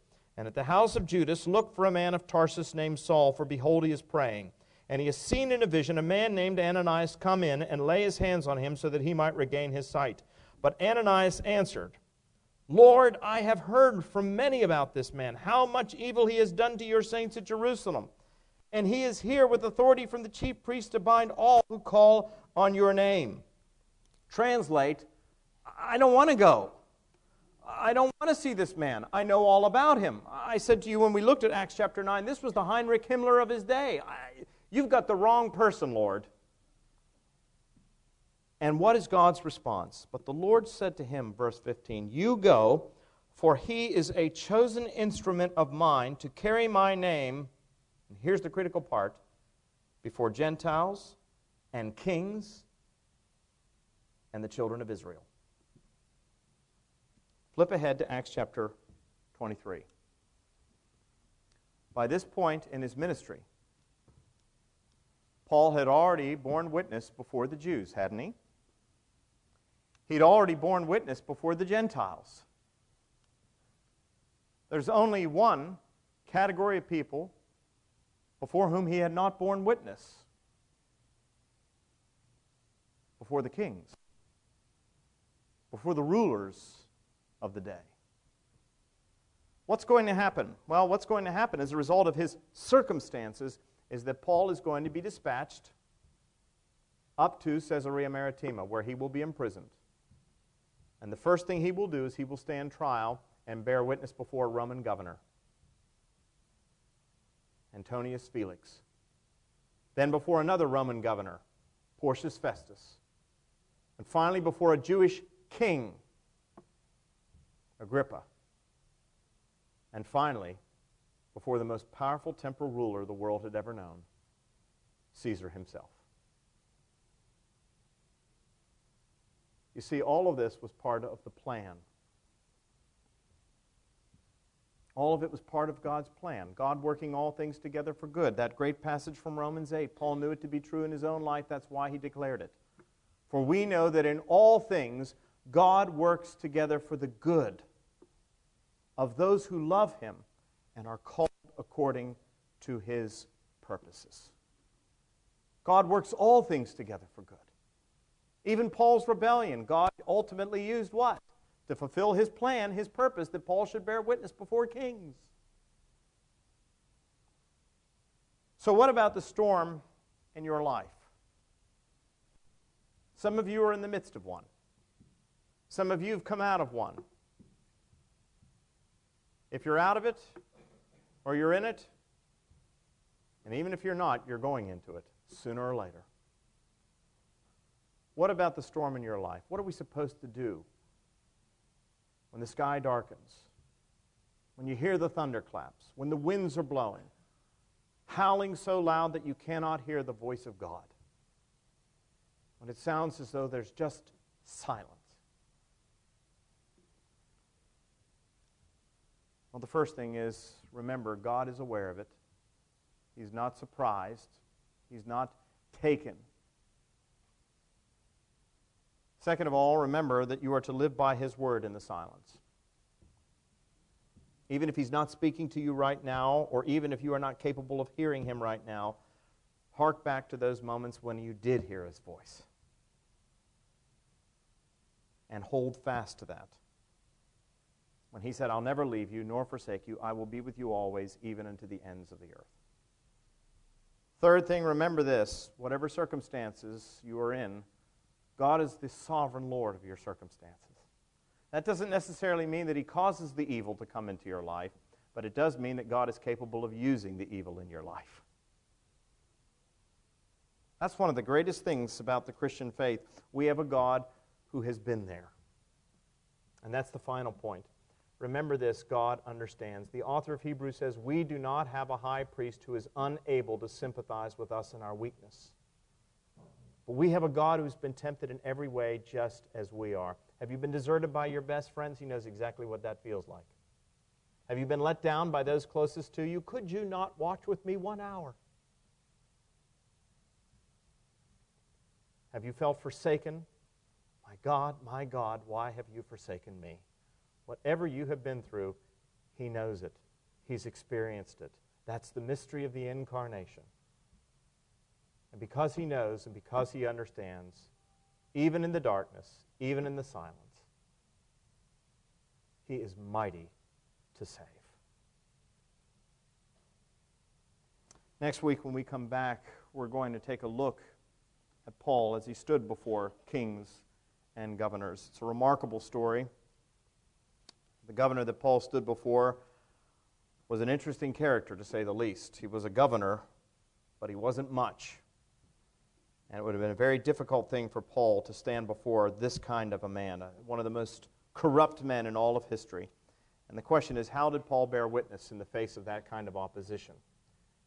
and at the house of Judas look for a man of Tarsus named Saul, for behold, he is praying. And he has seen in a vision a man named Ananias come in and lay his hands on him so that he might regain his sight. But Ananias answered, Lord, I have heard from many about this man, how much evil he has done to your saints at Jerusalem. And he is here with authority from the chief priest to bind all who call on your name. Translate, I don't want to go. I don't want to see this man. I know all about him. I said to you when we looked at Acts chapter 9, this was the Heinrich Himmler of his day. I, You've got the wrong person, Lord. And what is God's response? But the Lord said to him, verse 15, You go, for he is a chosen instrument of mine to carry my name, and here's the critical part, before Gentiles and kings and the children of Israel. Flip ahead to Acts chapter 23. By this point in his ministry, Paul had already borne witness before the Jews, hadn't he? He'd already borne witness before the Gentiles. There's only one category of people before whom he had not borne witness before the kings, before the rulers of the day. What's going to happen? Well, what's going to happen as a result of his circumstances is that Paul is going to be dispatched up to Caesarea Maritima, where he will be imprisoned. And the first thing he will do is he will stand trial and bear witness before a Roman governor, Antonius Felix. Then before another Roman governor, Porcius Festus. And finally before a Jewish king, Agrippa. And finally, before the most powerful temporal ruler the world had ever known, Caesar himself. You see, all of this was part of the plan. All of it was part of God's plan. God working all things together for good. That great passage from Romans 8, Paul knew it to be true in his own life. That's why he declared it. For we know that in all things, God works together for the good of those who love him and are called according to his purposes. God works all things together for good. Even Paul's rebellion, God ultimately used what? To fulfill his plan, his purpose, that Paul should bear witness before kings. So, what about the storm in your life? Some of you are in the midst of one. Some of you have come out of one. If you're out of it, or you're in it, and even if you're not, you're going into it sooner or later. What about the storm in your life? What are we supposed to do when the sky darkens? When you hear the thunderclaps? When the winds are blowing? Howling so loud that you cannot hear the voice of God? When it sounds as though there's just silence? Well, the first thing is remember, God is aware of it. He's not surprised, He's not taken. Second of all, remember that you are to live by His word in the silence. Even if He's not speaking to you right now, or even if you are not capable of hearing Him right now, hark back to those moments when you did hear His voice. And hold fast to that when he said, I'll never leave you nor forsake you, I will be with you always, even unto the ends of the earth. Third thing, remember this whatever circumstances you are in, God is the sovereign Lord of your circumstances. That doesn't necessarily mean that He causes the evil to come into your life, but it does mean that God is capable of using the evil in your life. That's one of the greatest things about the Christian faith. We have a God who has been there. And that's the final point. Remember this God understands. The author of Hebrews says, We do not have a high priest who is unable to sympathize with us in our weakness. But we have a God who's been tempted in every way just as we are. Have you been deserted by your best friends? He knows exactly what that feels like. Have you been let down by those closest to you? Could you not watch with me one hour? Have you felt forsaken? My God, my God, why have you forsaken me? Whatever you have been through, He knows it. He's experienced it. That's the mystery of the incarnation. And because He knows and because He understands, even in the darkness, even in the silence, He is mighty to save. Next week, when we come back, we're going to take a look at Paul as he stood before kings and governors. It's a remarkable story. The governor that Paul stood before was an interesting character, to say the least. He was a governor, but he wasn't much. And it would have been a very difficult thing for Paul to stand before this kind of a man, uh, one of the most corrupt men in all of history. And the question is how did Paul bear witness in the face of that kind of opposition?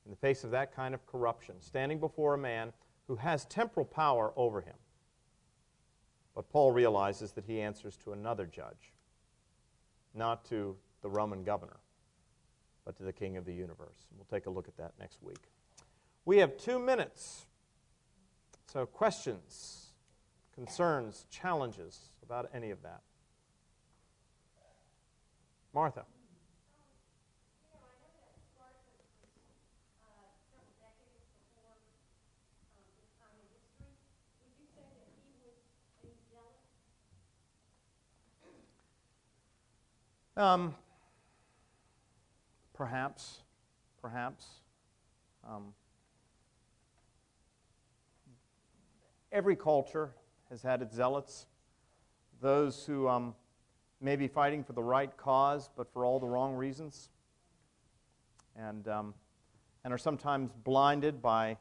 In the face of that kind of corruption, standing before a man who has temporal power over him. But Paul realizes that he answers to another judge, not to the Roman governor, but to the king of the universe. We'll take a look at that next week. We have two minutes. So, questions, concerns, challenges about any of that? Martha. Um, perhaps, perhaps. Um, every culture has had its zealots, those who um, may be fighting for the right cause, but for all the wrong reasons, and, um, and are sometimes blinded by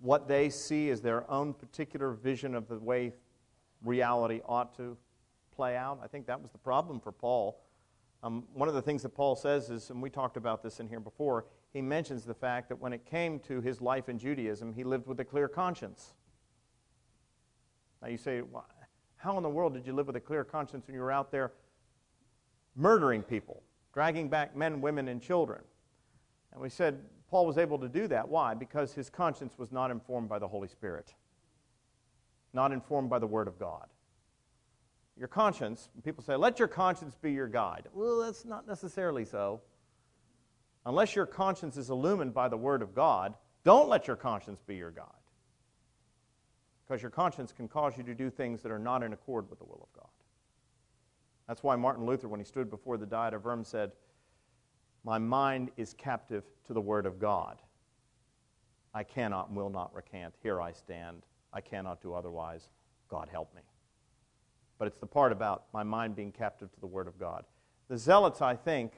what they see as their own particular vision of the way reality ought to play out. I think that was the problem for Paul um, one of the things that Paul says is, and we talked about this in here before, he mentions the fact that when it came to his life in Judaism, he lived with a clear conscience. Now you say, well, how in the world did you live with a clear conscience when you were out there murdering people, dragging back men, women, and children? And we said Paul was able to do that. Why? Because his conscience was not informed by the Holy Spirit, not informed by the Word of God your conscience, people say, let your conscience be your guide. Well, that's not necessarily so. Unless your conscience is illumined by the Word of God, don't let your conscience be your guide. Because your conscience can cause you to do things that are not in accord with the will of God. That's why Martin Luther, when he stood before the Diet of Worms, said, My mind is captive to the Word of God. I cannot and will not recant. Here I stand. I cannot do otherwise. God help me but it's the part about my mind being captive to the Word of God. The Zealots, I think,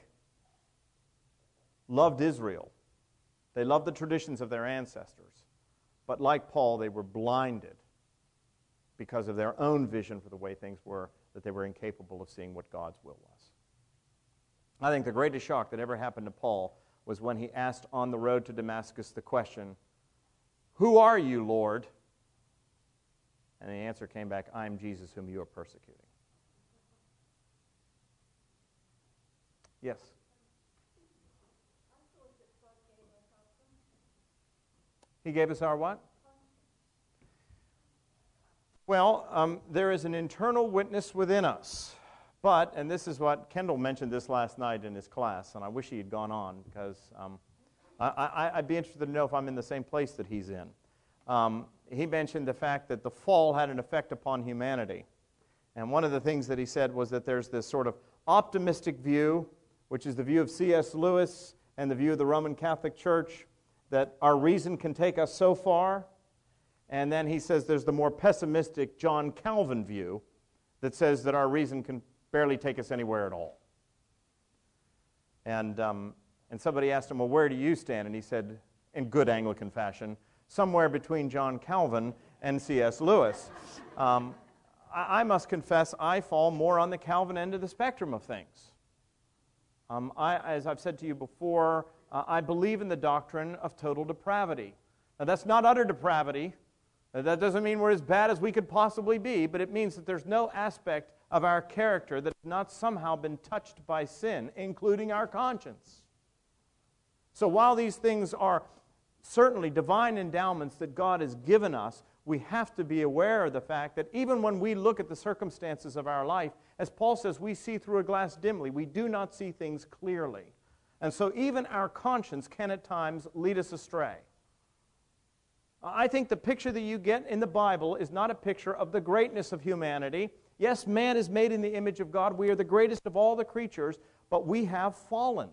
loved Israel. They loved the traditions of their ancestors. But like Paul, they were blinded because of their own vision for the way things were, that they were incapable of seeing what God's will was. I think the greatest shock that ever happened to Paul was when he asked on the road to Damascus the question, Who are you, Lord? And the answer came back, I am Jesus whom you are persecuting. Yes? He gave us our what? Well, um, there is an internal witness within us. But, and this is what Kendall mentioned this last night in his class, and I wish he had gone on because um, I, would be interested to know if I'm in the same place that he's in. Um, he mentioned the fact that the fall had an effect upon humanity. And one of the things that he said was that there's this sort of optimistic view, which is the view of C.S. Lewis and the view of the Roman Catholic Church, that our reason can take us so far. And then he says there's the more pessimistic John Calvin view that says that our reason can barely take us anywhere at all. And, um, and somebody asked him, Well, where do you stand? And he said, in good Anglican fashion, somewhere between John Calvin and C.S. Lewis. Um, I, I must confess, I fall more on the Calvin end of the spectrum of things. Um, I, as I've said to you before, uh, I believe in the doctrine of total depravity. Now, that's not utter depravity. That doesn't mean we're as bad as we could possibly be, but it means that there's no aspect of our character that has not somehow been touched by sin, including our conscience. So while these things are certainly divine endowments that God has given us, we have to be aware of the fact that even when we look at the circumstances of our life, as Paul says, we see through a glass dimly. We do not see things clearly. And so even our conscience can at times lead us astray. I think the picture that you get in the Bible is not a picture of the greatness of humanity. Yes, man is made in the image of God. We are the greatest of all the creatures, but we have fallen.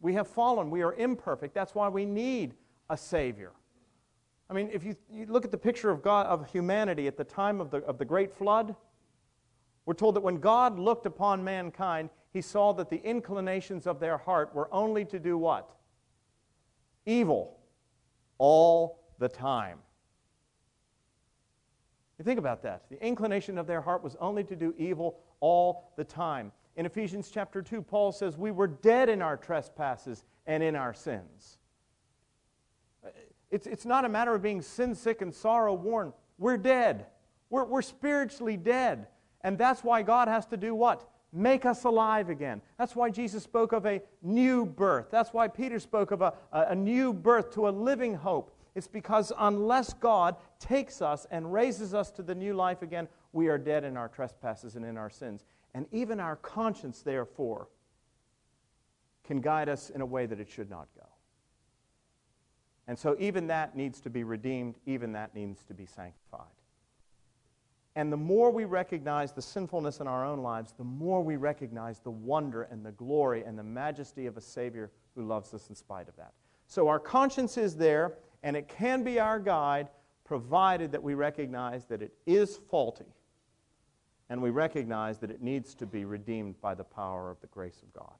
We have fallen. We are imperfect. That's why we need a Savior. I mean, if you, you look at the picture of God, of humanity at the time of the, of the great flood, we're told that when God looked upon mankind, he saw that the inclinations of their heart were only to do what? Evil all the time. You think about that. The inclination of their heart was only to do evil all the time. In Ephesians chapter 2, Paul says, We were dead in our trespasses and in our sins. It's, it's not a matter of being sin sick and sorrow worn. We're dead. We're, we're spiritually dead. And that's why God has to do what? Make us alive again. That's why Jesus spoke of a new birth. That's why Peter spoke of a, a new birth to a living hope. It's because unless God takes us and raises us to the new life again, we are dead in our trespasses and in our sins. And even our conscience, therefore, can guide us in a way that it should not go. And so, even that needs to be redeemed, even that needs to be sanctified. And the more we recognize the sinfulness in our own lives, the more we recognize the wonder and the glory and the majesty of a Savior who loves us in spite of that. So, our conscience is there, and it can be our guide, provided that we recognize that it is faulty and we recognize that it needs to be redeemed by the power of the grace of God.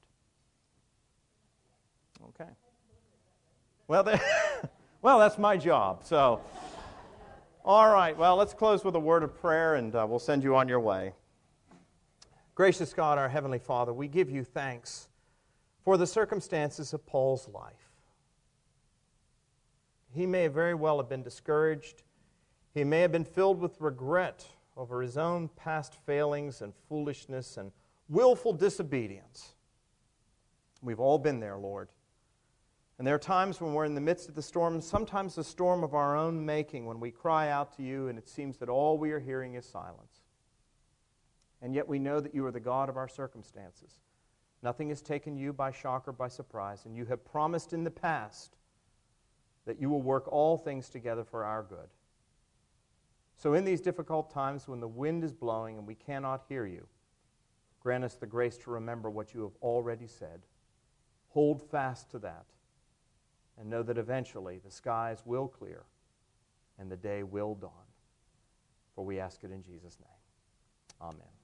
Okay. Well, well, that's my job. So, all right. Well, let's close with a word of prayer, and uh, we'll send you on your way. Gracious God, our heavenly Father, we give you thanks for the circumstances of Paul's life. He may very well have been discouraged. He may have been filled with regret over his own past failings and foolishness and willful disobedience. We've all been there, Lord. And there are times when we're in the midst of the storm, sometimes the storm of our own making, when we cry out to you and it seems that all we are hearing is silence. And yet we know that you are the God of our circumstances. Nothing has taken you by shock or by surprise, and you have promised in the past that you will work all things together for our good. So, in these difficult times when the wind is blowing and we cannot hear you, grant us the grace to remember what you have already said. Hold fast to that and know that eventually the skies will clear and the day will dawn. For we ask it in Jesus' name. Amen.